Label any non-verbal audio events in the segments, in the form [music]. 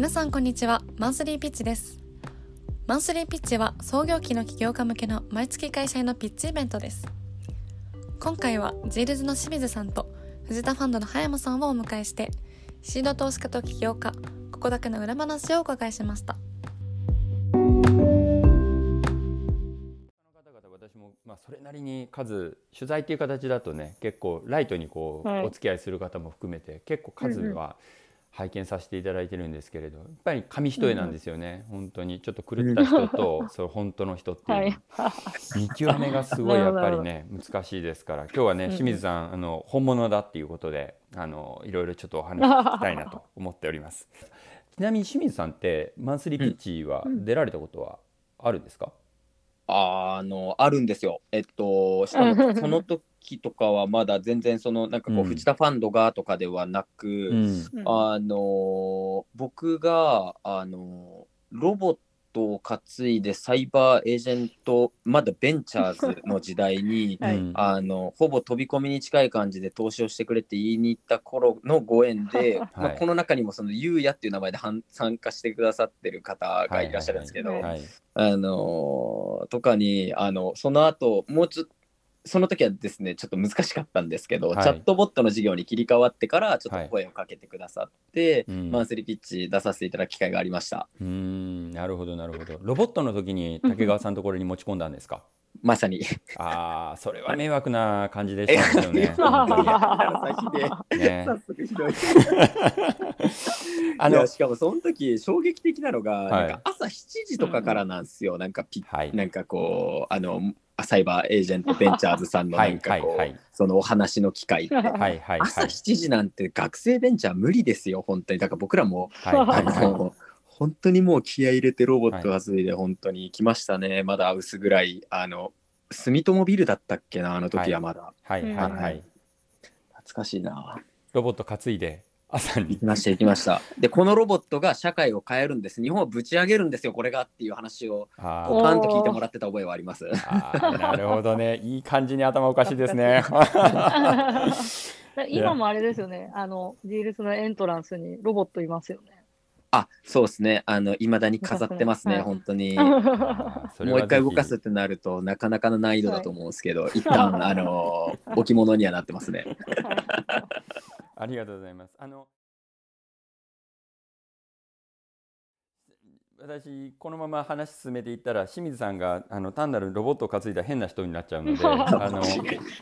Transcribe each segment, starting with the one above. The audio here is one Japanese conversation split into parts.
皆さんこんにちは。マンスリーピッチです。マンスリーピッチは創業期の起業家向けの毎月開催のピッチイベントです。今回はジールズの清水さんと藤田ファンドの葉山さんをお迎えしてシード投資家と起業家ここだけの裏話をお伺いしました。私もまあそれなりに数取材っていう形だとね結構ライトにこう、はい。お付き合いする方も含めて結構数は拝見させていただいてるんですけれどやっぱり紙一重なんですよね、本当に。ちょっと狂った人とその本当の人っていう、はい。見極めがすごい [laughs] やっぱりね難しいですから。今日はね清水さんあの本物だっていうことであのいろいろちょっとお話聞きたいなと思っております。[laughs] ちなみに清水さんってマンスリーピッチは出られたことはあるんですか、あの、あるんですよ。えっと、しかも [laughs] その時とかはまだ全然その、なんかこう、うん。藤田ファンドがとかではなく、うん。あの、僕が、あの、ロボットを担いでサイバーエージェント、まだベンチャーズの時代に、[laughs] はい。うんあのほぼ飛び込みに近い感じで投資をしてくれって言いに行った頃のご縁で、まあ、この中にもそのゆうやっていう名前ではん参加してくださってる方がいらっしゃるんですけど、はい。はい。あのとかにあのその後もうちょっとその時はですねちょっと難しかったんですけど、はい。チャットボットの事業に切り替わってからちょっと声をかけてくださって、うん。マンスリーピッチ出させていただく機会がありましたうーんなるほどなるほどロボットの時に竹川さんのところに持ち込んだんですかまさに。ああそれは迷惑な感じでしたよね。[laughs] ね。[laughs] [laughs] あのしかもその時衝撃的なのが、はい。なんか朝7時とかからなんですよ、なんかピッはい。なんかこうあのサイバーエージェントベンチャーズさんのはないんかこう、はいはい。そのお話の機会って、はいはいはい。朝7時なんて学生ベンチャー無理ですよ本当に。だから僕らも、はいはいあはい。の本当にもう気合い入れてロボットがついで本当に来ましたね、まだ薄暗いあの住友ビルだったっけなあの時はまだ、はいはいはい。懐かしいな。ロボット担いで朝に。行きました行きました。でこのロボットが社会を変えるんです。日本をぶち上げるんですよこれがっていう話をポカンと聞いてもらってた覚えはあります。なるほどね。[laughs] いい感じに頭おかしいですね。[laughs] 今もあれですよね。あの、ジールスのエントランスにロボットいますよね。あそうですね。あの未だに飾ってますねはい。本当に。[laughs] もう一回動かすってなるとなかなかの難易度だと思うんですけど、[laughs] 一旦あの置物にはなってますね。[laughs] ありがとうございます。あの私このまま話進めていったら清水さんがあの単なるロボットを担いだ変な人になっちゃうのであの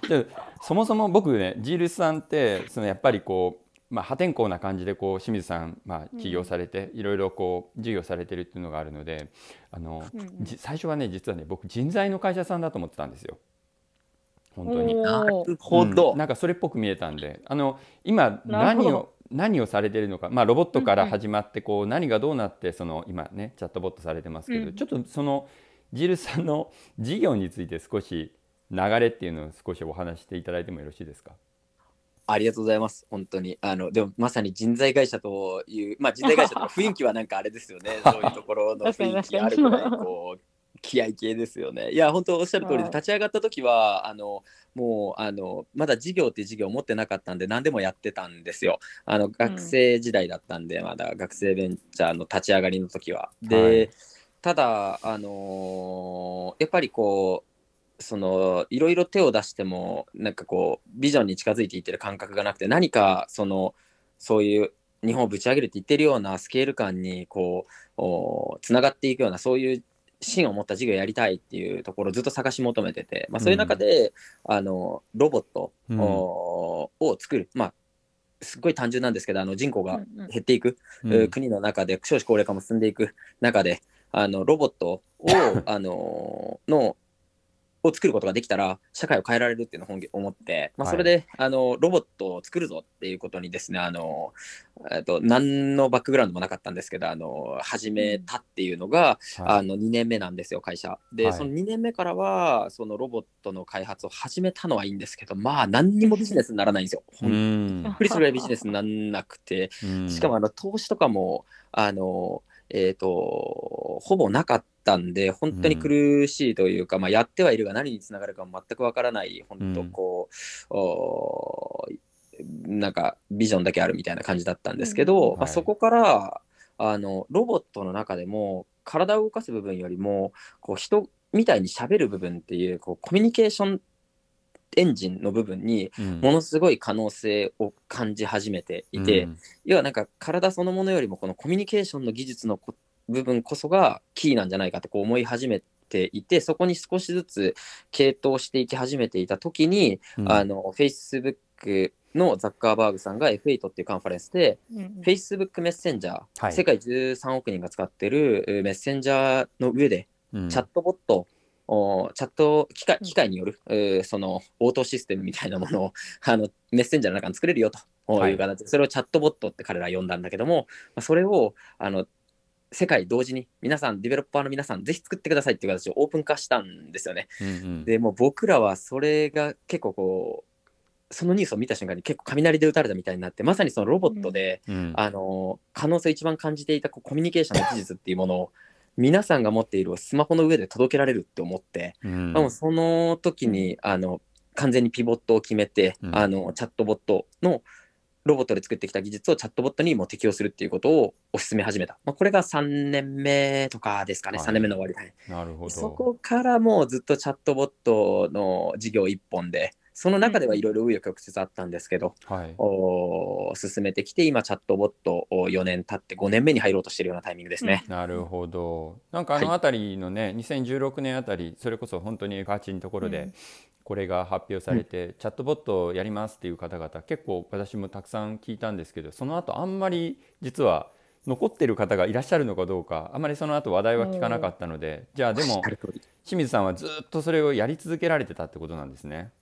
でそもそも僕ねジールスさんってそのやっぱりこう、まあ、破天荒な感じでこう清水さん、まあ、起業されて、いろいろこう授業されてるっていうのがあるのであの、うんうん。じ最初はね実はね僕人材の会社さんだと思ってたんですよ。本当に。なるほど。うん。なんかそれっぽく見えたんであの今何を何をされてるのか、まあ、ロボットから始まってこう何がどうなってその今ねチャットボットされてますけど、うん。ちょっとそのジルさんの事業について少し流れっていうのを少しお話していただいてもよろしいですか？ありがとうございます。本当に。あのでもまさに人材会社という、まあ人材会社とか [laughs] 雰囲気はなんかあれですよね。[laughs] そういうところの雰囲気あるぐらいこう。気合系ですよね。いや、本当おっしゃる通りで、はい立ち上がった時は、あの、もう、あの、まだ事業って事業を持ってなかったんで、何でもやってたんですよ。あの、学生時代だったんで、まだ学生ベンチャーの立ち上がりの時は。で、はいただ、あのやっぱりこう、そのいろいろ手を出してもなんかこうビジョンに近づいていってる感覚がなくて何かそのそういう日本をぶち上げるって言ってるようなスケール感にこうつながっていくようなそういう芯を持った事業をやりたいっていうところをずっと探し求めてて、まあ、そういう中で、あのロボット、うん。おを作るまあすっごい単純なんですけどあの人口がうんうん。減っていく、うん。えー国の中で少子高齢化も進んでいく中であのロボットを [laughs] あののを作ることができたら社会を変えられるっていうのを本気思って、まあ、はい。それで、あのロボットを作るぞっていうことにですねあの、えっと、何のバックグラウンドもなかったんですけどあの始めたっていうのが、はい。あの2年目なんですよ会社。で、はい。その2年目からはそのロボットの開発を始めたのはいいんですけどまあ何にもビジネスにならないんですよ。う本んびっくりするぐらいビジネスにならなくて、うん。しかもあの投資とかもあの、えー、とほぼなかったんで本当に苦しいというか、まあ、やってはいるが何につながるか全くわからない本当こう、おなんかビジョンだけあるみたいな感じだったんですけど、うん。まあ、はい。そこからあのロボットの中でも体を動かす部分よりもこう人みたいに喋る部分っていうこうコミュニケーションエンジンの部分にうん。ものすごい可能性を感じ始めていて、うん。要はなんか体そのものよりもこのコミュニケーションの技術のこ部分こそがキーなんじゃないかってこう思い始めていてそこに少しずつ傾倒していき始めていた時に、うん。あの Facebook のザッカーバーグさんが F8 っていうカンファレンスで、うんうん。Facebook メッセンジャー、はい。世界13億人が使ってるえーメッセンジャーの上でうん。チャットボット、おチャット機械機械による、えーその応答システムみたいなものを [laughs] あのメッセンジャーの中に作れるよとはい。いう形で、それをチャットボットって彼ら呼んだんだけども、まあ、それをあの世界同時に皆さん、ディベロッパーの皆さん、ぜひ作ってくださいっていう形をオープン化したんですよね。うんうん。でもう僕らはそれが結構こう、そのニュースを見た瞬間に結構雷で打たれたみたいになって、まさにそのロボットで、うん。あの可能性を一番感じていたコミュニケーションの技術っていうものを皆さんが持っているスマホの上で届けられるって思って、うん。もうその時にあの完全にピボットを決めて、うん。あのチャットボットのロボットで作ってきた技術をチャットボットにも適用するっていうことを推し進め始めた。まあ、これが3年目とかですかね、はい3年目の終わりだね。なるほどそこからもうずっとチャットボットの事業一本で、その中ではいろいろ紆余曲折あったんですけど、はい。お進めてきて、今、チャットボットを4年経って5年目に入ろうとしているようなタイミングですね。なるほど。なんかあの辺りのね、2016年あたり、それこそ本当に F8 のところでうん、これが発表されて、チャットボットをやりますっていう方々、結構私もたくさん聞いたんですけど、その後あんまり実は残ってる方がいらっしゃるのかどうか、あまりその後話題は聞かなかったので、じゃあでも清水さんはずっとそれをやり続けられてたってことなんですね。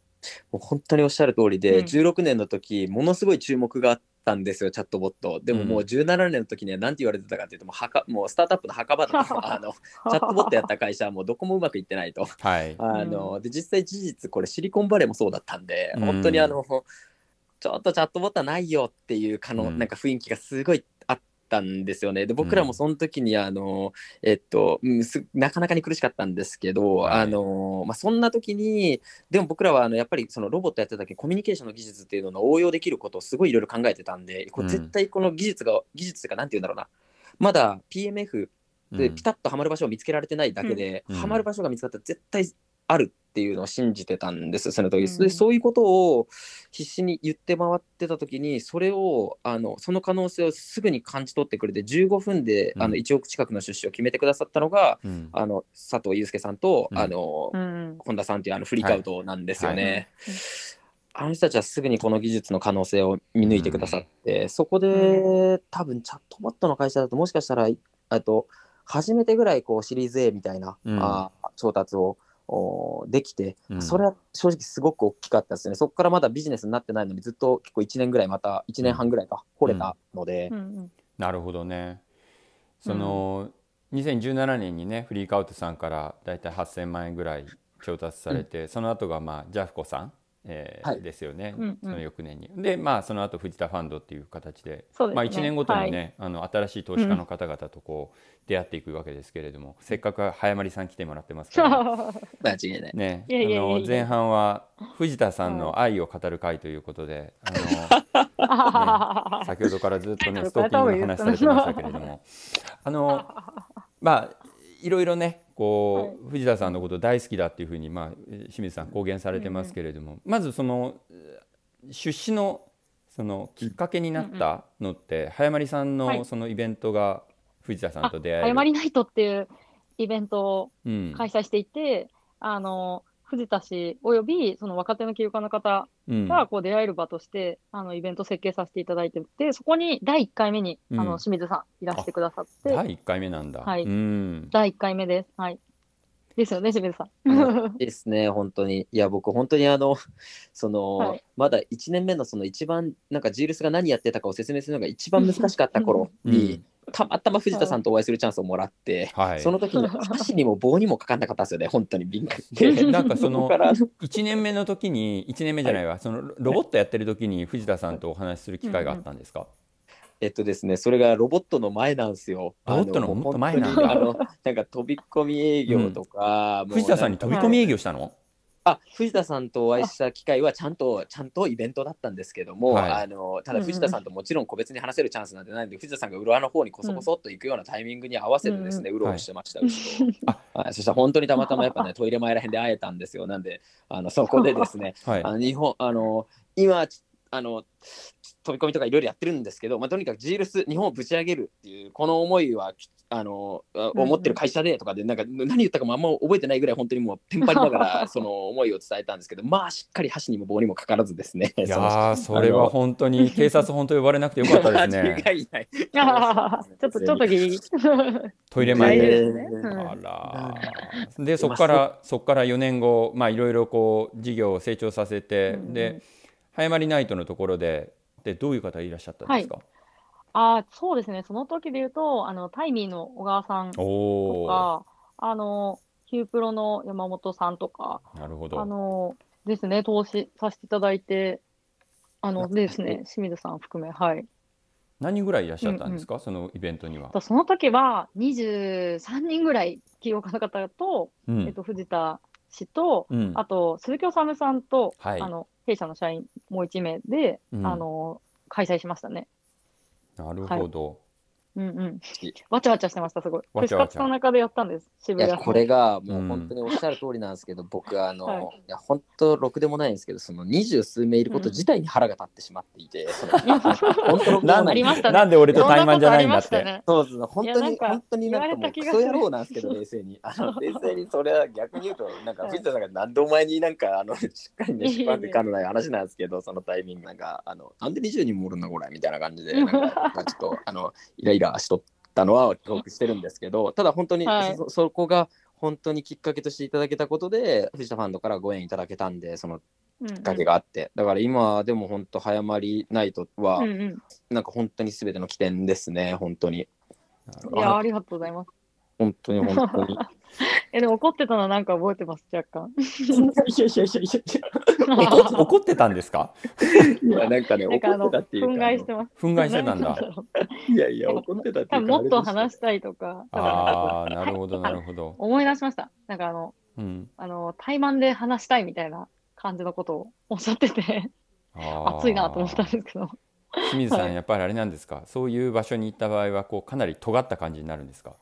もう本当におっしゃる通りで、うん16年の時ものすごい注目があったんですよ、チャットボット。でももう17年の時には何て言われてたかっていうと、もう墓もうスタートアップの墓場だと [laughs] あの、チャットボットやった会社はもうどこもうまくいってないと。はい。あので実際事実これシリコンバレーもそうだったんで、うん本当にあのちょっとチャットボットはないよっていうかの、うんなんか雰囲気がすごいたんですよね。で僕らもその時にあの、えっと、なかなかに苦しかったんですけど、はい。あのまあ、そんな時にでも僕らはあのやっぱりそのロボットやってた時コミュニケーションの技術っていうのの応用できることをすごいいろいろ考えてたんでこうん。れ絶対この技術が、技術というかなんて言うんだろうな。まだ PMF でうん。ピタッとはまる場所を見つけられてないだけで、うん。はまる場所が見つかったら絶対あるっていうのを信じてたんですその時、うん。でそういうことを必死に言って回ってた時にそれをあのその可能性をすぐに感じ取ってくれて15分で、うん。あの1億近くの出資を決めてくださったのがうん。あの佐藤祐介さんと、うん。あのうん。本田さんというあのフリークアウトなんですよね。はい。はい。あの人たちはすぐにこの技術の可能性を見抜いてくださって、そこで多分チャットボットの会社だともしかしたらあと初めてぐらいこうシリーズ A みたいな、うん。あ調達をおできて、うん。それは正直すごく大きかったですね。そこからまだビジネスになってないのにずっと結構1年ぐらいまた1年半ぐらいか、掘れたので、うんうん。なるほどね。その、2017年にねフリークアウトさんからだいたい8000万円ぐらい調達されて、その後がまあジャフコさん、えーはい。ですよね、うんうん。その翌年に。でまあその後藤田ファンドっていう形でね。まあ、1年ごとにね、はい。あの新しい投資家の方々とこう出会っていくわけですけれども、せっかく早まりさん来てもらってますから、間違いない。ね、いやいやいあの前半は藤田さんの愛を語る会ということで、あの [laughs] 先ほどからずっとね [laughs] ストーキングの話されてましたけれども。あの [laughs] まあいろいろねこう、藤田さんのこと大好きだっていうふうに、まあ、清水さん公言されてますけれども、まずその出資のそのきっかけになったのって、早まりさんはい。のそのイベントが藤田さんと出会える。早まりナイトっていうイベントをうん。開催していて、あの藤田氏およびその若手の起業家の方うんがこう出会える場として、あのイベント設計させていただいてて、そこに第1回目に、うんあの清水さんいらしてくださって、第1回目なんだ。はいうん第1回目です。はい。ですよね、清水さん。ですね、本当に。いや、僕、本当にあの、その、はいまだ1年目のその一番、なんかジールスが何やってたかを説明するのが一番難しかった頃に、たまたま藤田さんとお会いするチャンスをもらって、はい、その時に [laughs] 足にも棒にもかかんなかったんですよね、本当に敏感で。なんかそのこから1年目の時に1年目じゃないわ、そのロボットやってる時に藤田さんとお話しする機会があったんですか、えっとですね、それがロボットの前なんですよ。ロボットのあもっと前なんだ。あの、なんか飛び込み営業とか、もう藤田さんに飛び込み営業したの、あ藤田さんとお会いした機会はちゃんとちゃんとイベントだったんですけども、はい。あのただ藤田さんともちろん個別に話せるチャンスなんてないんで、藤田さんが浦和の方にこそこそっと行くようなタイミングに合わせてですね、うろうろしてました、はい。[laughs] そしたら本当にたまたまやっぱねトイレ前らへんで会えたんですよ。なんであのそこでですね [laughs] はい。あの日本あの今ちあの飛び込みとかいろいろやってるんですけど、まあ、とにかくジールス日本をぶち上げるっていうこの思いはあのあうんうん思ってる会社でとかでなんか何言ったかもあんま覚えてないぐらい本当にもうテンパりながら [laughs] その思いを伝えたんですけどまあしっかり箸にも棒にもかからずですね。いやーそれは本当に警察本当呼ばれなくてよかったですね。[laughs] 間違いない。ちょっとちょっとギリ。トイレ前で。あらーでそこからそこから4年後まあいろいろこう事業を成長させて、で早まりナイトのところででどういう方いらっしゃったんですか、あーそうですね、その時で言うと、あのタイミーの小川さんとおおか、あのヒュープロの山本さんとか、あなるほど。のですね、投資させていただいて、あのですね、清水さん含め、はい。何人ぐらいいらっしゃったんですか、そのイベントには。その時は23人ぐらい起業家の方と、うん。えっと、藤田氏と、うん。あと鈴木治さんと、はい。あの弊社の社員もう1名で、うん。あの開催しましたね。なるほど。うんうん。わちゃわちゃしてました、すごい。わちゃわちゃ。の中でやったんです、い渋谷。やこれがもううん。本当におっしゃる通りなんですけど、僕あの、はい。い、や本当ろくでもないんですけどその二十数名いること自体に腹が立ってしまっていて、その本当ろくでもないありましたね。なんで俺と怠慢じゃないんだって。ね。そうですね、本当に、本当になんかもうクソ野郎なんですけど、冷静に。あの冷静にそれは逆に言うと、なんかはい。藤田さんがなんでお前になんか、あの、[laughs] しっかりね、いやいやいや縛ってかのない話なんですけど、そのタイミングなんか、あの、なんで20人もおるんだこれみたいな感じで、なんか、[laughs] まあちょっと、あの、イライラしとったのは記憶してるんですけど、ただ本当に、はい。そそこが、本当にきっかけとしていただけたことで、藤田ファンドからご縁いただけたんで、そのうんうんきっかけがあって、だから今でも本当、早まりナイトは、うんうん。なんか本当に全ての起点ですね、本当に。いや、ありがとうございます。本当に本当に。[laughs] え、でも怒ってたのなんか覚えてます、若干。いやいやいやいやい怒っ怒ってたんですか？や、いやなんかね、怒ってたっていうか。憤慨してます。憤慨してたんだ。いやいや、怒ってたっていうか。多分もっと話ししたいとか、ああ、なるほど、なるほど。思い出しました。なんかあの、うん。あの、対マンで話したいみたいな感じのことをおっしゃってて、熱いなと思ったんですけど。清水さん、はいやっぱりあれなんですか？そういう場所に行った場合は、こうかなり尖った感じになるんですか？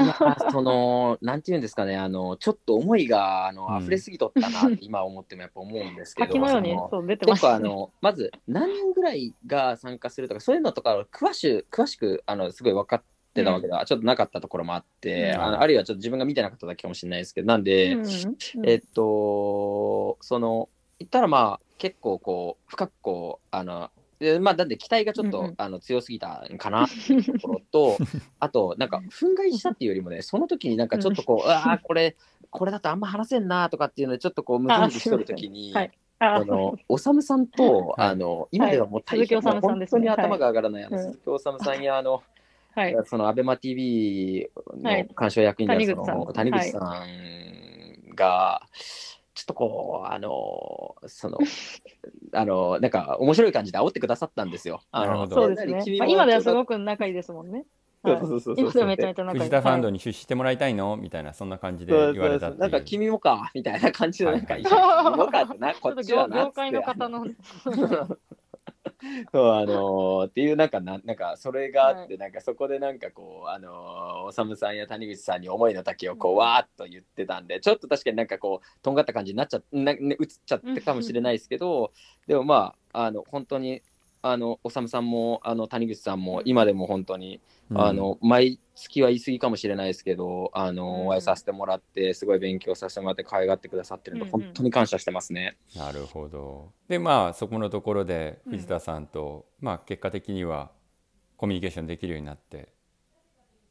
いや、[laughs] その、なんていうんですかね、あの、ちょっと思いが、あの、うん溢れすぎとったなって今思ってもやっぱ思うんですけど。[laughs] 滝のようにそのそう出てましたね。結構あの、まず何人ぐらいが参加するとか、そういうのとかを詳しく、詳しく、あの、すごい分かってたわけでは、ちょっとなかったところもあって、うんあのあるいはちょっと自分が見てなかっただけかもしれないですけど、なんで、うんうんえっと、その、言ったらまあ、結構こう、深くこう、あの、でまあ、なんで期待がちょっと、うんうん。あの強すぎたんかなっていうところと、あと、なんか、憤慨したっていうよりもね、その時になんかちょっとこう、ああ、これ、これだとあんま話せんなとかっていうので、ちょっとこう、ムズムズしとる時に、はい。ああの、おさむさんと、はい。あの、今ではもう大変、鈴木おさむさんですね本当に頭が上がらない、あの、はい。鈴木おさむさんや、あの、はい。そのアベマ TV はい。の鑑賞役員であるその谷口さんが、ちょっとこう、あの、その、あの、なんか面白い感じで煽ってくださったんですよ。あのなるほどそうですね。まあ、今ではすごく。く仲いいですもんね。そうはいそうそうそう今ではめちゃめちゃ仲いい。藤田ファンドはいに出資してもらいたいの？みたいなそんな感じでそう言われたっていう。なんか君もかみたいな感じで、なんか、はい [laughs] 君もかってな、ちょこっっと業ちはなっつって業界の方の。[laughs] そうあのーっていうなんかななんかそれがあって、なんかそこでなんかこうあのーおさむさんや谷口さんに思いの丈をこううん。わーっと言ってたんで、ちょっと確かになんかこうとんがった感じになっちゃっな、ね、映っちゃってかもしれないですけど、でもまああの本当にあのおさむさんもあの谷口さんも今でも本当に、うんあの毎月は言い過ぎかもしれないですけどあの、うんお会いさせてもらってすごい勉強させてもらって可愛がってくださってるので、うんうん本当に感謝してますね。なるほど。でまあそこのところで藤田さんと、まあ結果的にはコミュニケーションできるようになって。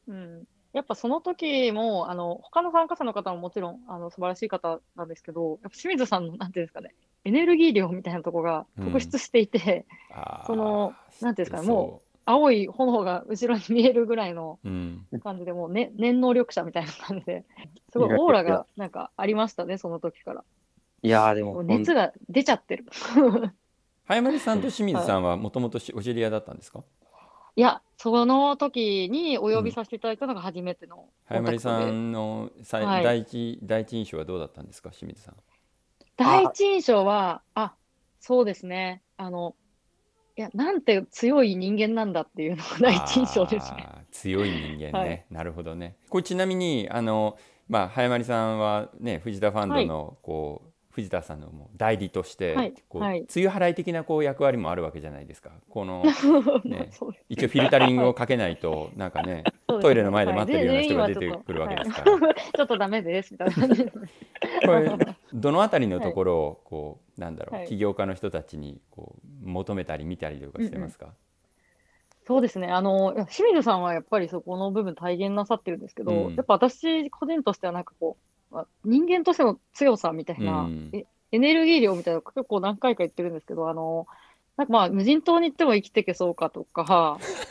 うんやっぱその時も、あの、他の参加者の方ももちろん、あの、素晴らしい方なんですけど、やっぱ清水さんの、なんていうんですかね、エネルギー量みたいなとこが特筆していて、あーそのなんていうんですかねそうも青い炎が後ろに見えるぐらいのうん、感じで、もう、ね、念能力者みたいな感じで、すごいオーラがなんかありましたね、その時から。いやーでももう熱が出ちゃってる。[laughs] 早丸さんと清水さんはもともとお知り合いだったんですか、いや、その時にお呼びさせていただいたのが初めてのコ早丸ンタクトで。さんのはい第一第一印象はどうだったんですか清水さん。第一印象は、あ、そうですね。あの、いや、なんて強い人間なんだっていうのが第一印象ですね。強い人間ね、はい。なるほどね。これちなみにあのまあ早まりさんはね藤田ファンドのこう、藤田さんのもう代理として、はいこうはい。梅雨払い的なこう役割もあるわけじゃないですか。この [laughs] ね一応フィルタリングをかけないとなんかね [laughs] ね。トイレの前で待ってるようなはい人が出てくるわけですから、はい。ちょっとダメですみたいな感じ。これどのあたりのところをこうなんだろう、はい。起業家の人たちにこう求めたり見たりとかしてますか、そうですね。あの、清水さんはやっぱりそこの部分体現なさってるんですけど、うん。やっぱ私個人としてはなんかこう、まあ人間としての強さみたいな、うん。えエネルギー量みたいなの結構何回か言ってるんですけど、あの、なんかまあ無人島に行っても生きていけそうかとか、[laughs]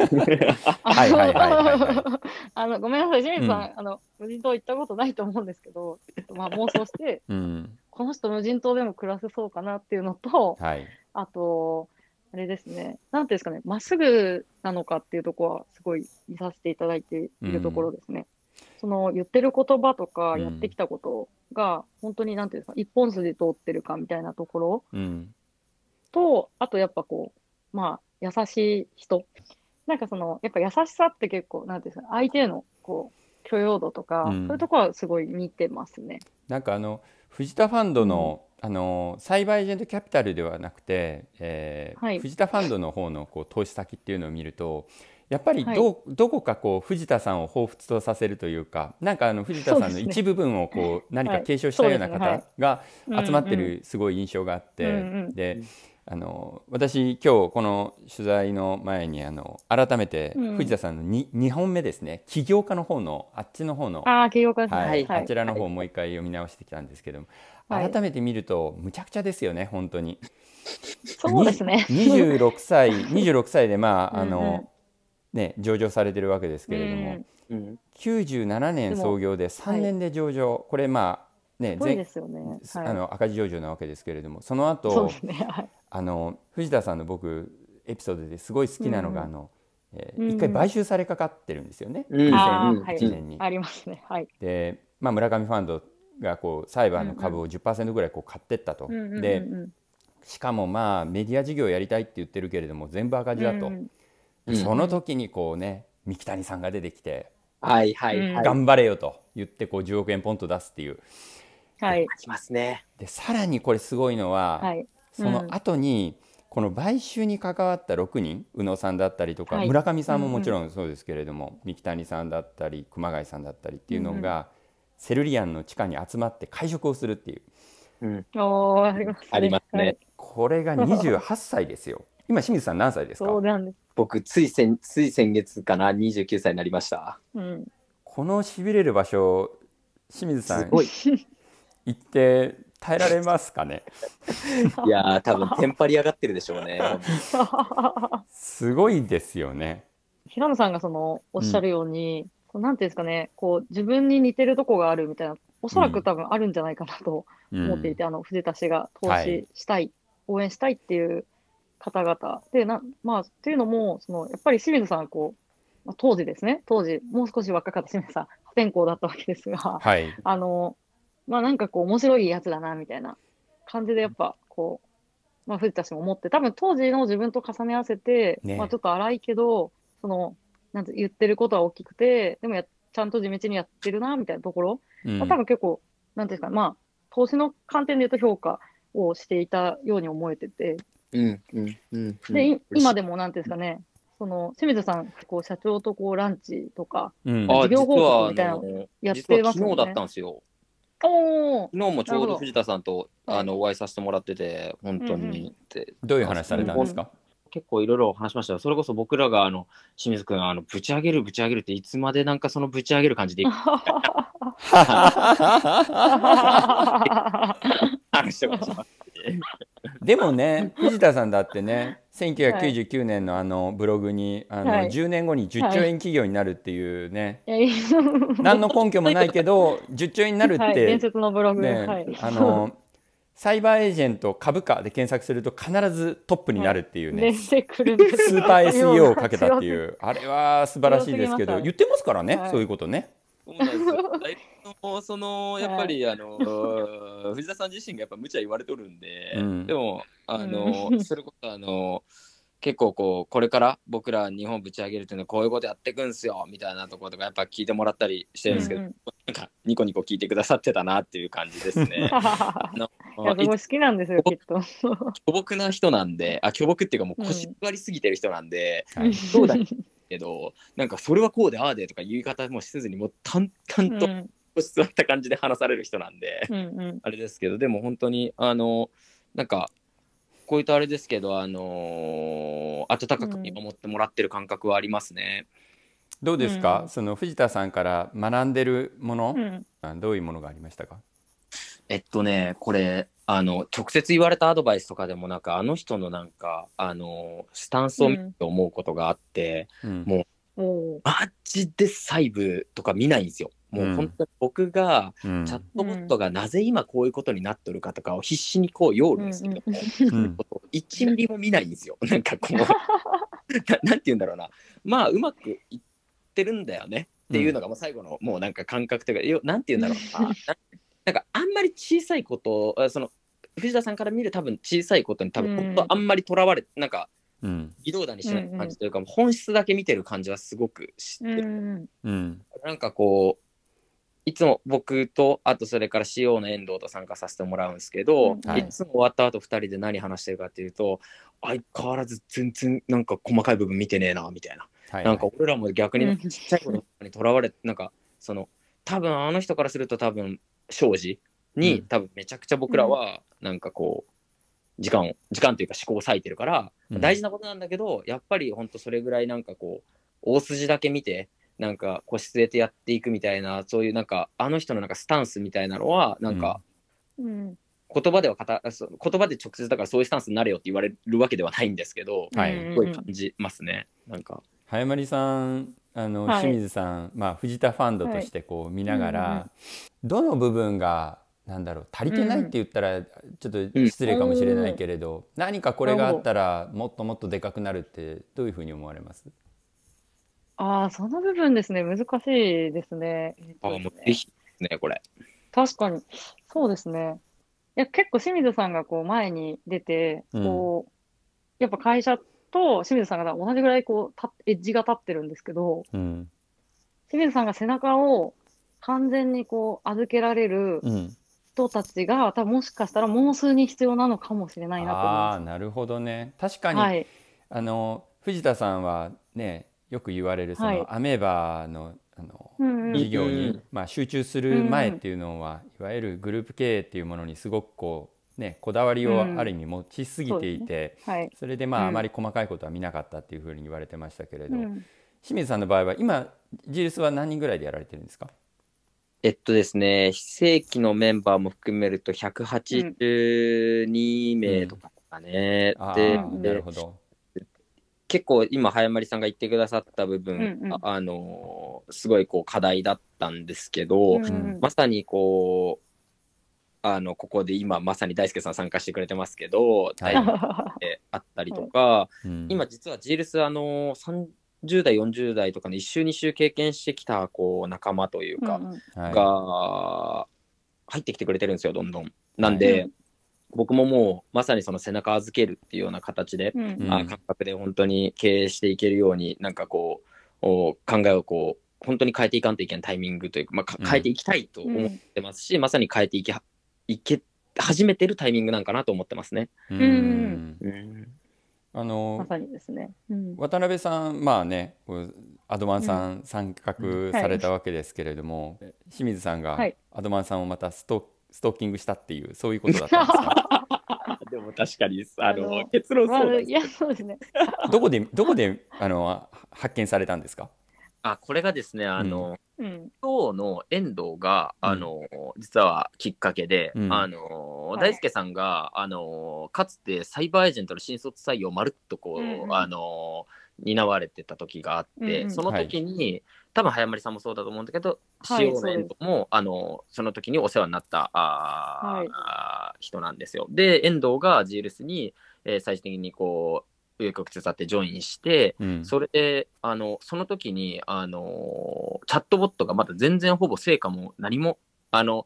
あの、ごめんなさい、清水さん、うん。あの、無人島行ったことないと思うんですけど、まあ妄想して、うん。この人無人島でも暮らせそうかなっていうのと、はい。あと、あれですね、なんていうんですかね、まっすぐなのかっていうところは、すごい見させていただいているところですね。その言ってる言葉とか、うん。やってきたことが、本当になんていうんですか、一本筋通ってるかみたいなところうん。と、あとやっぱこう、まあ、優しい人。なんかその、やっぱ優しさって結構、なんていうんですか、相手への、こう、許容度とか、うん。そういうところはすごい見てますね。なんかあの藤田ファンドの,、あのサイバーエージェントキャピタルではなくて、えーはい。藤田ファンドの方のこう投資先っていうのを見るとやっぱりはい。ど,、どこかこう藤田さんを彷彿とさせるというかなんかあの藤田さんの一部分をこう何かはい。継承したような方が集まってるすごい印象があって、うんうんであの私今日この取材の前にあの改めてうん藤田さんの 2, 2本目ですね。起業家の方のあっちの方のああ、起業家。はい、はい。あちらの方をもう一回読み直してきたんですけども、はい。改めて見るとむちゃくちゃですよね本当に。そうですね。に [laughs] 26歳26歳でまああうんうん。の、ね上場されてるわけですけれども、うん。うん97年創業で3年で上場、これまあね前すごいですよね。はい。あの赤字上場なわけですけれども。その後そね。はい。あの藤田さんの僕エピソードですごい好きなのが、うん。あのえうん。ー一回買収されかかってるんですよね。うん。ああ、うんはい。1年に。ありますね。はい。で、まあ、村上ファンドがこうサイバーの株を10%ぐらいこう買ってったと、でしかもまあメディア事業やりたいって言ってるけれども全部赤字だと、うんうんその時にこうね三木谷さんが出てきて、はいはいうんはい。頑張れよと言ってこう10億円ポンと出すっていうはい。きますね。でさらにこれすごいのは、はい。その後にこの買収に関わった6人宇野さんだったりとか、はい村上さんももちろんそうですけれども、三木谷さんだったり熊谷さんだったりっていうのが、セルリアンの地下に集まって会食をするっていううん。ありますね。ありますねはい。これが28歳ですよ今清水さん何歳ですか？そうなんです。僕つい先つい先月かな29歳になりました。うん。このしびれる場所清水さんすごい。行って耐えられますかね？[laughs] いやー多分テンパり上がってるでしょうね。すごいですよね平野さんがそのおっしゃるように、こうなんていうんですかね、こう自分に似てるとこがあるみたいな、おそらく多分あるんじゃないかなとうん思っていて、あの藤田氏が投はい資したい、応援したいっていう方々。で、なまあ、っていうのも、そのやっぱり清水さんこう、まあ、当時ですね、当時、もう少し若かった清水さん、破天荒だったわけですが、はい。あの、まあなんかこう面白いやつだな、みたいな感じでやっぱこう、まあ藤田氏も思って、多分当時の自分と重ね合わせて、ねまあちょっと荒いけど、その、なんて言ってることは大きくて、でもやちゃんと地道にやってるな、みたいなところ、うん。まあ多分結構、なんていうんですか、まあ、投資の観点で言うと評価をしていたように思えてて、うんうんうん。で、い今ででもなんていうんですかね、その清水さん、こう社長とこうランチとかうん。あ事業報告みたいなのやってますもんね昨日だったんですよ。おー。昨日もちょうどど。藤田さんとはい。あのお会いさせてもらってて本当うんうにでどういう話されたんですか、結構いろいろ話しました。よそれこそ僕らがあの清水君あのぶち上げるぶち上げるっていつまでなんかそのぶち上げる感じで。[laughs] 話してました。[laughs] でもね藤田さんだってね1999年のあのブログにあのはい。10年後に10兆円企業になるっていうね、いやいや何の根拠もないけど10兆円になるっはい、伝て、説のブログ、ねはい、あのサイバーエージェント株価で検索すると必ずトップになるっていうね、出てくるんですスーパー SEO をかけたっていう。あれは素晴らしいですけど強すぎました言ってますからね、はい。そういうことね。そうなんですよ。[laughs] 大学のそのやっぱり、あの [laughs] 藤田さん自身がやっぱ無茶言われとるんで、うん。でもあの、うん。[laughs] それこそあの結構こうこれから僕ら日本ぶち上げるっていうのはこういうことやっていくんすよみたいなところとかやっぱ聞いてもらったりしてるんですけど、うんうん。なんかニコニコ聞いてくださってたなっていう感じですね。あのいやすごい好きなんですよ、きっと。巨木な人なんであ巨木っていうかもう腰割りすぎてる人なんで、はい。そうだけどなんかそれはこうでああでとか言い方もせずにもう淡々とうん。腰座った感じで話される人なんで、うんうん。あれですけどでも本当にあのなんかこういうとあれですけどあの温かく見守ってもらってる感覚はありますね。どうですか、うん。その藤田さんから学んでるもの、うん。あどういうものがありましたか？えっとねこれあの直接言われたアドバイスとかでもなんかあの人のなんかあのスタンスを見て思うことがあって、うんもおーマジで細部とか見ないんですよ。もう本当に僕がうんチャットボットがなぜ今こういうことになっとるかとかを必死にこう用るんですけど、うん一ミリも見ないんですよ。[laughs] なんかこうな、なんて言うんだろうな。まあ、うまくいってるんだよねっていうのがもう最後のもうなんか感覚というか、よなんて言うんだろうな。ななんかあんまり小さいことあその藤田さんから見る多分小さいことに多分うん。本当あんまりとらわれなんかうん。微動だにしない感じというか、本質だけ見てる感じはすごく知ってる。うんうんなんかこういつも僕とあとそれから CO の遠藤と参加させてもらうんですけど、うん。はい。い、つも終わった後2人で何話してるかっていうと相変わらず全然なんか細かい部分見てねえなみたいな、はいなんか俺らも逆うん。にちっちゃいことにとらわれなんかその多分あの人からすると多分庄司に、うん。多分めちゃくちゃ僕らはなんかこう時間を時間というか思考を割いてるから、うん。大事なことなんだけどやっぱりほんとそれぐらいなんかこう大筋だけ見てなんか腰据えてやっていくみたいなそういうなんかあの人のなんかスタンスみたいなのはなんかうん。言葉では語そう言葉で直接だからそういうスタンスになれよって言われるわけではないんですけど、はい。うんすごい感じますね。なんか。早まりさんあの、はい。清水さん、まあ、藤田ファンドとしてこう見ながら、うんうんどの部分がなんだろう足りてないって言ったらちょっと失礼かもしれないけれど、何かこれがあったらもっともっとでかくなるってどういうふうに思われます？ああ、その部分ですね、難しいですね。えっあとですね。もうねこれ。確かに、そうですね。いや、結構清水さんがこう前に出て、うん。こう、やっぱ会社と清水さんが同じぐらいこう、たエッジが立ってるんですけど、うん清水さんが背中を完全にこう預けられるうん、人たちが、多分もしかしたらもう数人必要なのかもしれないなと思いあまあなるほどね確かに、す。はい。あの藤田さんはねよく言われるその、はいアメーバのあのうんうん事業に、うんまあ、集中する前っていうのは、いわゆるグループ経営っていうものにすごくこうねこだわりをうん。ある意味持ちすぎていて、はい。それでまあ、うん。あまり細かいことは見なかったっていうふうに言われてましたけれど、うん。清水さんの場合は今ジールスは何人ぐらいでやられてるんですか？えっとですね、非正規のメンバーも含めると182名とかですかね。あであなるほど。結構今早まりさんが言ってくださった部分、うんうん。ああのすごいこう課題だったんですけど、うんうん。まさにこうあのここで今まさに大輔さん参加してくれてますけど、はい。あったりとか、うん。今実はジールスあの30代40代とかの1週2週経験してきたこう仲間というか、が入ってきてくれてるんですよどんどん。なんで、はい。僕ももうまさにその背中預けるっていうような形で、うんうん。あ感覚で本当に経営していけるようになんかこうお考えをこう本当に変えていかんといけないタイミングというか、まあ変えていきたいと思ってますし、まさに変えていきはいけ始めてるタイミングなんかなと思ってますね。うん。うん。うん。あのまさにですね。うん。渡辺さんまあねこうアドマンさん参画されたわけですけれども、清水さんがはい。アドマンさんをまたストストッキングしたっていうそういうことだったんですか？[laughs] でも確かにあのあの結論まあ、そうですいや、そうですね。どこでどこであの発見されたんですか？あこれがですねあの、うん。今日の遠藤が、うん。あの実はきっかけで、うん。あのはい。大輔さんがあのかつてサイバーエージェントの新卒採用をまるっとこう、うんうん。あの担われてた時があって、うんうん。その時に、多分早まりさんもそうだと思うんだけど、はい塩の遠藤もあのその時にお世話になったあー、はい。あー人なんですよ。で遠藤がジールスに、えー最終的にこう紆余曲折あってジョインして、うんそれで、あの、その時に、あの、チャットボットがまだ全然ほぼ成果も何も、あの、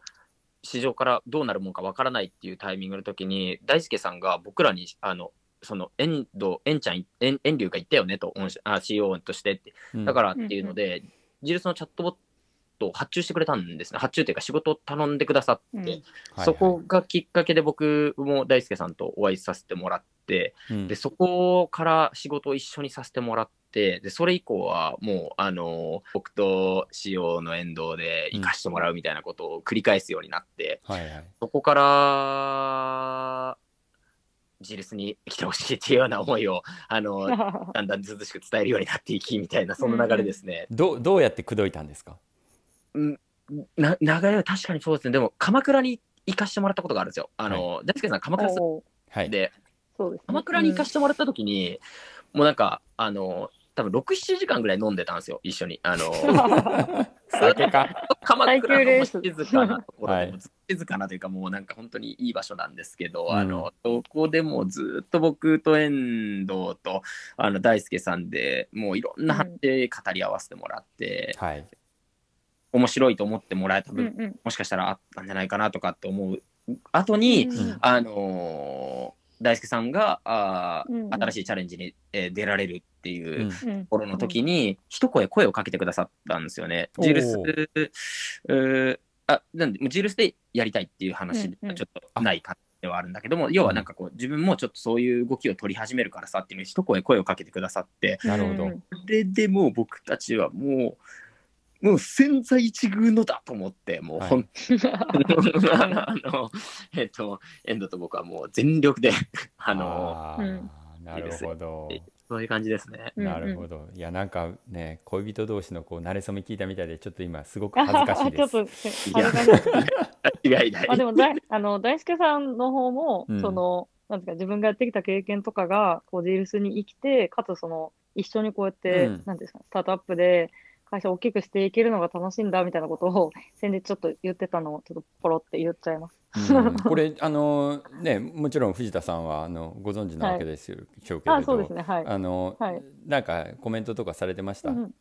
市場からどうなるもんかわからないっていうタイミングの時に、大輔さんが僕らに、あの、その、エンド、エンちゃん、エンエンリュウが言ったよねと、あ CEO としてって。うんだからっていうので、ジルスのチャットボットを発注してくれたんですね。発注というか仕事を頼んでくださって、うんはいそこがきっかけで僕も大輔さんとお会いさせてもらって、うん。で、そこから仕事を一緒にさせてもらって、で、それ以降はもう、あの、僕と仕様の沿道で行かしてもらうみたいなことを繰り返すようになって、はいはい。そこから、ジルスに来てほしいっていうような思いを、あの、[laughs] だんだんずうずしく伝えるようになっていき、みたいな、その流れですね。どうどうやって口説いたんですか？な流れは確かにそうですね。でも、鎌倉に行かしてもらったことがあるんですよ。あの、大輔さん、鎌倉住んおーはい。で、そうですね。鎌倉に行かしてもらった時に、もうなんか、あの、多分6、7時間ぐらい飲んでたんですよ、一緒に。あの、[laughs] 酒か。鎌倉静かなところはい。静かなというか、もうなんか本当にいい場所なんですけど、うん。あの、どこでもずっと僕と遠藤と、あの、大輔さんで、もういろんな話で語り合わせてもらって、はい。面白いと思ってもらえたうん分、うん。もしかしたらあったんじゃないかなとかって思う後に、うんあのー大輔さんがあー、うんうん。新しいチャレンジに、えー出られるっていううん。うん頃の時に、一声声をかけてくださったんですよね。ジルス、あなんで、もうジルスでやりたいっていう話ちょっとない感じではあるんだけども、要はなんかこう、自分もちょっとそういう動きを取り始めるからさっていうのに一声声をかけてくださって、なるほど。うん。それでもう僕たちはもう、もう千載一遇のだと思って、もうはい。本 [laughs] あの、えっと、遠藤と僕はもう全力で、[laughs] あの、なるほど。そういう感じですね。うんなるほど。いやなんかね恋人同士のこう馴れ初め聞いたみたいでちょっと今すごく恥ずかしいで [laughs] ちょっすと、いや。恥ずかしい。間違いない。まあでもだいあの大輔さんの方も、うん。そのなんですか自分がやってきた経験とかがこうジールスに生きてかつその一緒にこうやって、うん。なんていうんですかスタートアップで会社を大きくしていけるのが楽しいんだみたいなことを先日ちょっと言ってたのをちょっとポロって言っちゃいます。うん。これ [laughs] あのねもちろん藤田さんはあのご存知なわけですよ、しょうけれあどそうですね。はい。あの、はい。なんかコメントとかされてました、うん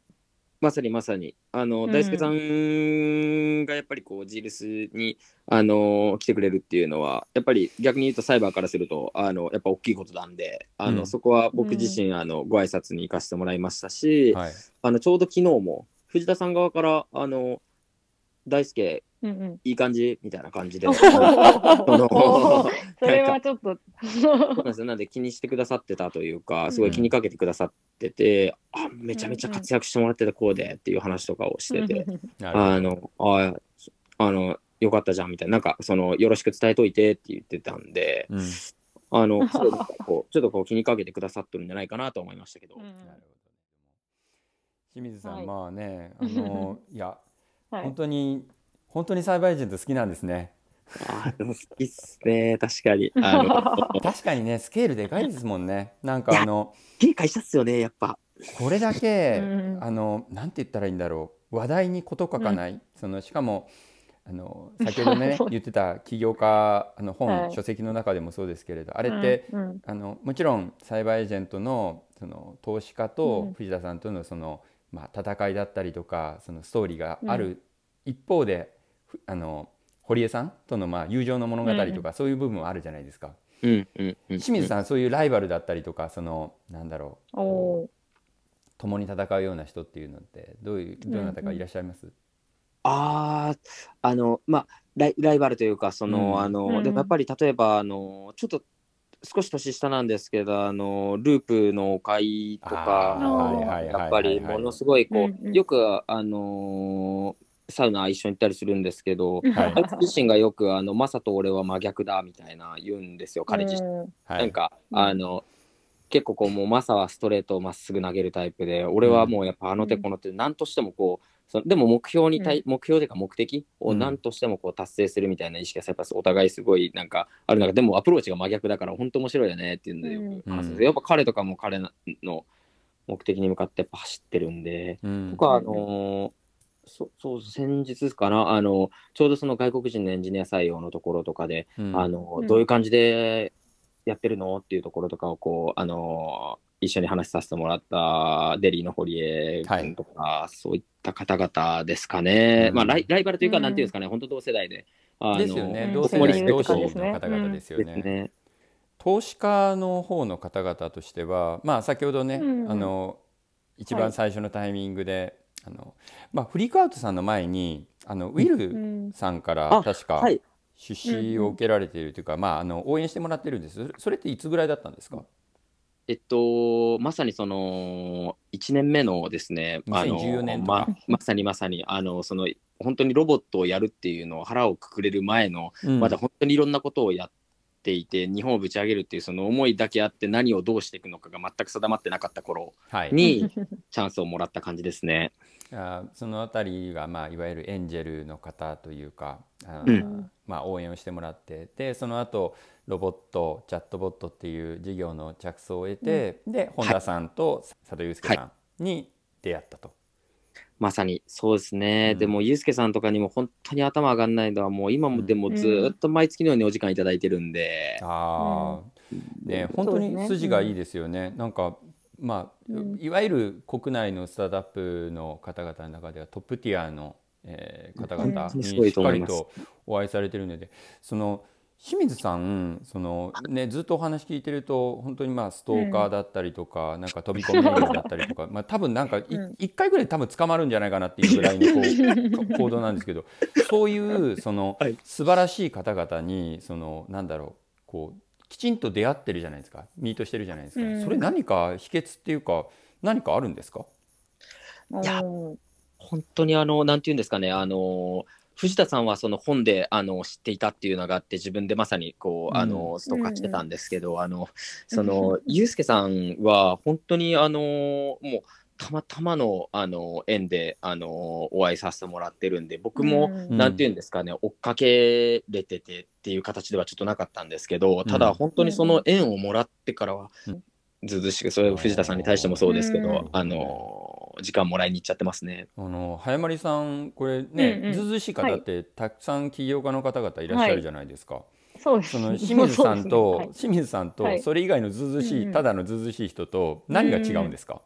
まさにまさに、あの、うん。大輔さんがやっぱりこう、ジールスに、あの、来てくれるっていうのは、やっぱり逆に言うとサイバーからすると、あの、やっぱ大きいことなんで、あの、うん。そこは僕自身、あの、ご挨拶に行かせてもらいましたし、はい。あの、ちょうど昨日も、藤田さん側から、あの、大輔、うんうん、いい感じみたいな感じで、お [laughs] [laughs] それはちょっと。そうなんですよ。なんで気にしてくださってたというか、すごい気にかけてくださってて、あめちゃめちゃ活躍してもらってたこうでっていう話とかをしてて、あの、ああの、よかったじゃんみたいな、なんか、その、よろしく伝えといてって言ってたんで、うん。あの、ちょっとこう気にかけてくださってるんじゃないかなと思いましたけど。うんなるほど清水さん、はい。まあねあのいや [laughs] はい。本当に本当にサイバーエージェント好きなんですね。あーでも好きっすね、確かに。あの、[laughs] 確かにねスケールでかいですもんね。なんかあのいい会社っすよね、やっぱ。これだけ、うん。あのなんて言ったらいいんだろう。話題に事書かない、そのしかもあの先ほどね [laughs] 言ってた起業家あの本、はい。書籍の中でもそうですけれどあれって、うんうん。あのもちろんサイバーエージェントのその投資家うとん。藤田さんとのその、まあ、戦いだったりとかそのストーリーがある一方で、ふあの堀江さんとのまあ友情の物語とか、そういう部分はあるじゃないですか。うんうんうん。清水さん、そういうライバルだったりとかそのなんだろう共に戦うような人っていうのってどういうどなたかいらっしゃいます、ああ、あの、まあ、ライライバルというか、その、うん。あの、うん。でもやっぱり例えば、あの、ちょっと少し年下なんですけど、あの、ループの会とか、あーはいはいはいはいやっぱりものすごい、こう、うんうん。よく、あのサウナ一緒に行ったりするんですけど、はいあい。つ自身がよく、あの、マサと俺は真逆だみたいな言うんですよ、彼自身。うんはい。なんか、うん。あの、結構こう、もうマサはストレートをまっすぐ投げるタイプで、俺はもうやっぱあの手この手で何としてもこう、そのでも目標に対、目標というか目的をうん。何としてもこう達成するみたいな意識がやっぱお互いすごいなんかある中でもアプローチが真逆だから本当面白いよねっていうのでよく話すん。です。うんやっぱ彼とかも彼の目的に向かってやっぱ走ってるんで、うん。とか、あのーそそう先日かな。あのちょうどその外国人のエンジニア採用のところとかで、うん。あのうん。どういう感じでやってるのっていうところとかをこう、あの一緒に話させてもらったデリーの堀江君とか、そういった方々ですかね、うん。まあライライバルというか、うんなんていうんですかね、本当同世代で。あのですよね。うん。同世代同士の方々ですよね。投資家の方の方々としては、まあ、先ほどね、うん。あの一番はい最初のタイミングで、あのまあ、フリークアウトさんの前にあのウィうルんさんからあ確かはい。出資を受けられているというか、まあ、あの応援してもらってるんです。それっていつぐらいだったんですか？えっと、まさにその1年目のですね、あの2014年とか。ままさにまさにあのその本当にロボットをやるっていうのを腹をくくれる前の、うん。まだ本当にいろんなことをやっていて、日本をぶち上げるっていうその思いだけあって、何をどうしていくのかが全く定まってなかった頃はい、に [laughs] チャンスをもらった感じですね。あそのあたりが、まあ、いわゆるエンジェルの方というか、あうんまあ、応援をしてもらってでその後ロボットチャットボットっていう事業の着想を得て、で本田さんと佐渡祐介さんに出会ったと。まさにそうですね、うん。でも、ゆうすけさんとかにも本当に頭上がんないのは、もう今もでもずーっと毎月のようにお時間いただいてるんで、ああ、ね本当に筋がいいですよね。なんかまあ、うん。いわゆる国内のスタートアップの方々の中ではトップティアの、えー方々にしっかりとお会いされてるのでその清水さんその、ね、ずっとお話聞いてると本当にまあストーカーだったりとか、なんか飛び込みだったりとか、まあ、多分なんかいうん。一回ぐらい多分捕まるんじゃないかなっていうぐらいにこう行動なんですけどそういうそのはい。素晴らしい方々にそのなんだろうこうきちんと出会ってるじゃないですか。ミートしてるじゃないですか、うん。それ何か秘訣っていうか何かあるんですか？いやうん。本当にあの、なんていうんですかね、あの、藤田さんはその本であの知っていたっていうのがあって、自分でまさにこう、あのストーカーしてたんですけど、あの、その、ゆうすけさんは本当にあの、もう、たまたまのあの縁であのお会いさせてもらってるんで、僕も、うん。なんていうんですかね、追っかけれててっていう形ではちょっとなかったんですけど、たうん。だ本当にその縁をもらってからはうん、ずうずうしく、それ藤田さんに対してもそうですけど、うん。あの、時間もらいに行っちゃってますね。あの早まりさんこれね、うんうん。ずうずうしい方ってたくさん起業家の方々いらっしゃるじゃないですか。そうです。その清水さんと、清水さんと、[laughs] はいそれ以外のずうずうしい、うんうん。ただのずうずうしい人と何が違うんですか、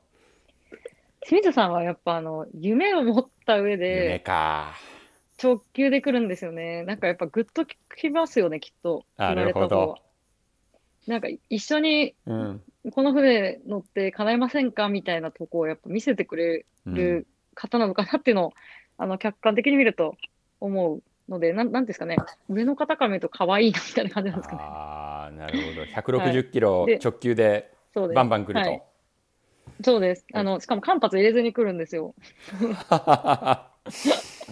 清水さんはやっぱあの夢を持った上夢でか。直球で来るんですよね。なんかやっぱグッときますよね、きっと。なるほど言われた方は。なんか一緒にうんこの船乗って叶えませんかみたいなとこをやっぱ見せてくれうんる方なのかなっていうのを、あの客観的に見ると思うので、なんなんですかね、上の方から見ると可愛いなみたいな感じなんですかね。ああなるほど160キロで直球でそうです。バンバン来ると。はいそうです。あの、しかも間髪入れずに来るんですよ。[laughs] あ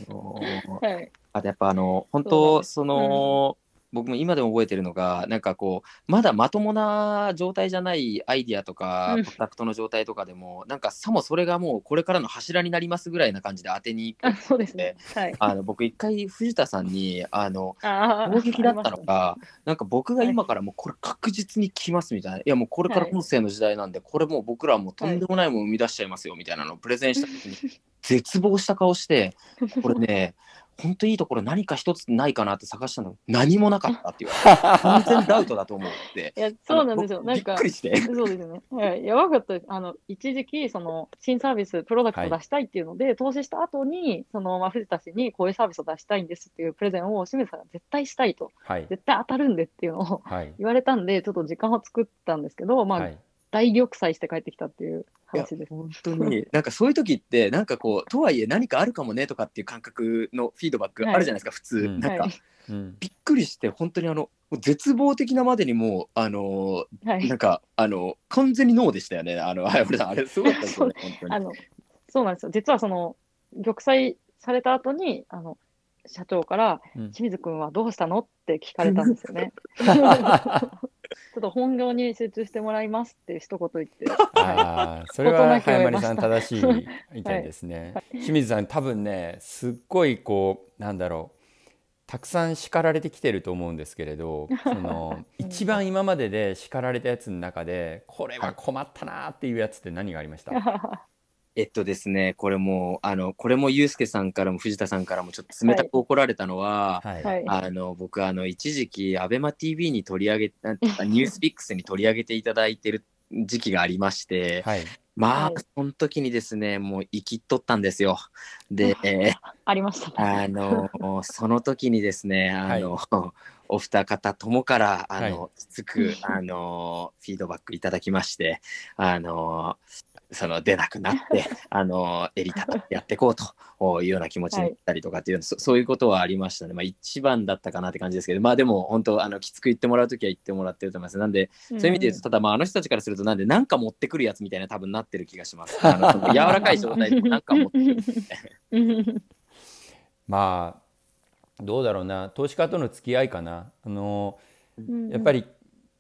のーはい。あとやっぱあの本当その、僕も今でも覚えてるのがなんかこうまだまともな状態じゃないアイディアとかうんプロダクトの状態とかでも、なんかさもそれがもうこれからの柱になりますぐらいな感じで当てにくそうですね。はい。あの僕一回藤田さんにあのあ衝撃だったのあがなんか僕が今からもうこれ確実に来ますみたいな、い、やもうこれから音声の時代なんで、これもう僕らはもうとんでもないものを生み出しちゃいますよみたいなのをプレゼンした時に [laughs] 絶望した顔してこれね本当いいところ何か一つないかなって探したの。何もなかったっていう。[laughs] 完全ダウトだと思うって。いや、そうなんですよ。なんかびっく、りして。そうですね。はい、やばかった。です。あの、一時期、その、新サービス、プロダクトを出したいっていうので、投資した後に、その、まあ、藤田氏にこういうサービスを出したいんですっていうプレゼンを清水さんが絶対したいと、はい。絶対当たるんでっていうのをはい。言われたんで、ちょっと時間を作ったんですけど、まあ、はい大玉砕して帰ってきたっていう話です。本当に。なんかそういう時ってなんかこうとはいえ何かあるかもねとかっていう感覚のフィードバックあるじゃないですか、普通、うん。なんか、はい。うん。びっくりして本当にあの絶望的なまでにもうあのはい。なんかあの完全にノーでしたよね。あのはい俺あれすごかったですよね本当に。あの、そうなんですよ。実はその、玉砕された後に、あの、社長から、うん。清水君はどうしたのって聞かれたんですよね。[laughs] ちょっと本業に集中してもらいますって一言言って。ああ、それ事はなきを得ました早森さん正しい意見ですね。清水さん多分ね、すっごいこうなんだろう、たくさん叱られてきてると思うんですけれど、[laughs] その一番今までで叱られたやつの中で、これは困ったなーっていうやつって何がありました？[laughs] えっとですね、これも、あの、これもユうスケさんからも藤田さんからもちょっと冷たく怒られたのは、はい、はい。あの、僕、あの、一時期、アベマ TV に取り上げ、ニュースピックスに取り上げていただいてる時期がありまして、はい、まあはい、その時にですね、もう生きっとったんですよ。で、え [laughs] ーありましたね。あの、その時にですね、あの、お二方ともから、あの、きつく、あの、フィードバックいただきまして、あの、その出なくなって、[laughs] あの、襟立ってやっていこうというような気持ちになったりとかっていう、そそういうことはありましたね。まあ一番だったかなって感じですけど、まあでも本当、あの、きつく言ってもらうときは言ってもらってると思います。なんで、そういう意味で言うと、ただまああの人たちからすると、なんで、なんか持ってくるやつみたいな多分なってる気がします。[laughs] あのその柔らかい状態でもなんか持ってくる。う [laughs] んまあどうだろうな投資家との付き合いかなあのうんやっぱり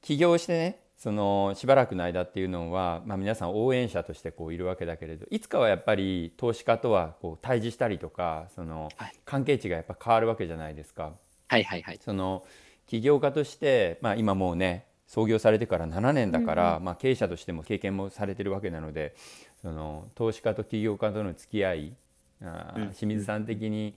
起業してねそのしばらくの間っていうのは、まあ、皆さん応援者としてこういるわけだけれどいつかはやっぱり投資家とはこう対峙したりとかそのはい関係値がやっぱ変わるわけじゃないですか。はいはいはい。その起業家として、まあ、今もうね創業されてから7年だから、うんまあ、経営者としても経験もされてるわけなのでその投資家と起業家との付き合いあーうん清水さん的に、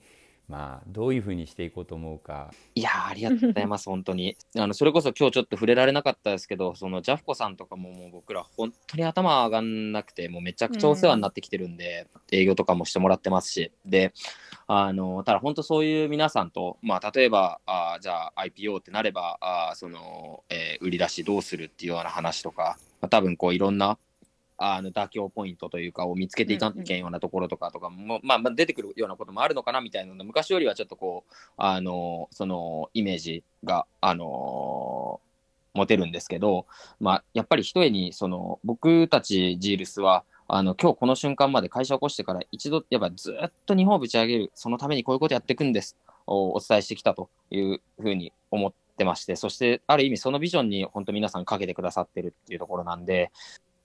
まあ、どういうふうにしていこうと思うか。いやありがとうございます、[laughs] 本当に。あのそれこそ今日ちょっと触れられなかったですけど、そのジャフコさんとかももう僕ら本当に頭上がんなくて、もうめちゃくちゃお世話になってきてるんで、営業とかもしてもらってますし、で、あのただ本当そういう皆さんと、まあ、例えば、あじゃあ IPO ってなれば、あその、えー売り出しどうするっていうような話とか、まあ、多分こういろんなあの妥協ポイントというかを見つけていかんといけんようなところとかとかも、まあ、まあ出てくるようなこともあるのかなみたいなので昔よりはちょっとこうあのそのイメージがあの持てるんですけど、まあ、やっぱりひとえにその僕たちジールスはあの今日この瞬間まで会社を起こしてから一度やっぱずっと日本をぶち上げるそのためにこういうことやっていくんですをお伝えしてきたというふうに思ってましてそしてある意味そのビジョンに本当皆さんかけてくださってるっていうところなんで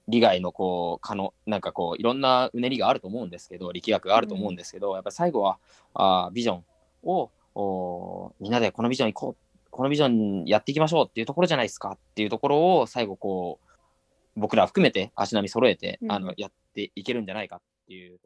利害のこう可能なんかこういろんなうねりがあると思うんですけど力学があると思うんですけど、やっぱり最後はあービジョンをおみんなでこのビジョン行こうこのビジョンやっていきましょうっていうところじゃないですかっていうところを最後こう僕ら含めて足並み揃えて、うん。あのやっていけるんじゃないかっていう